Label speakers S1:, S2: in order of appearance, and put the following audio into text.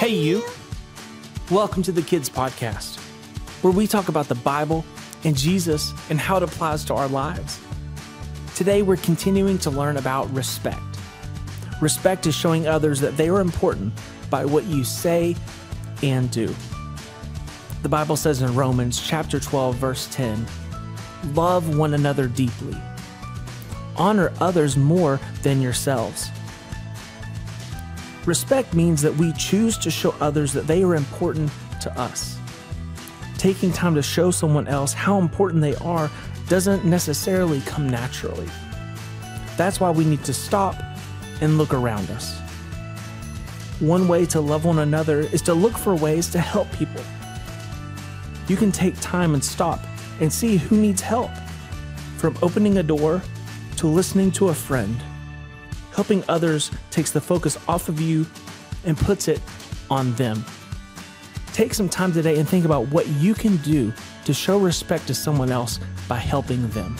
S1: Hey, you. Welcome to the Kids Podcast, where we talk about the Bible and Jesus and how it applies to our lives. Today, we're continuing to learn about respect. Respect is showing others that they are important by what you say and do. The Bible says in Romans chapter 12 verse 10, love one another deeply. Honor others more than yourselves. Respect means that we choose to show others that they are important to us. Taking time to show someone else how important they are doesn't necessarily come naturally. That's why we need to stop and look around us. One way to love one another is to look for ways to help people. You can take time and stop and see who needs help. From opening a door to listening to a friend Helping others takes the focus off of you and puts it on them. Take some time today and think about what you can do to show respect to someone else by helping them.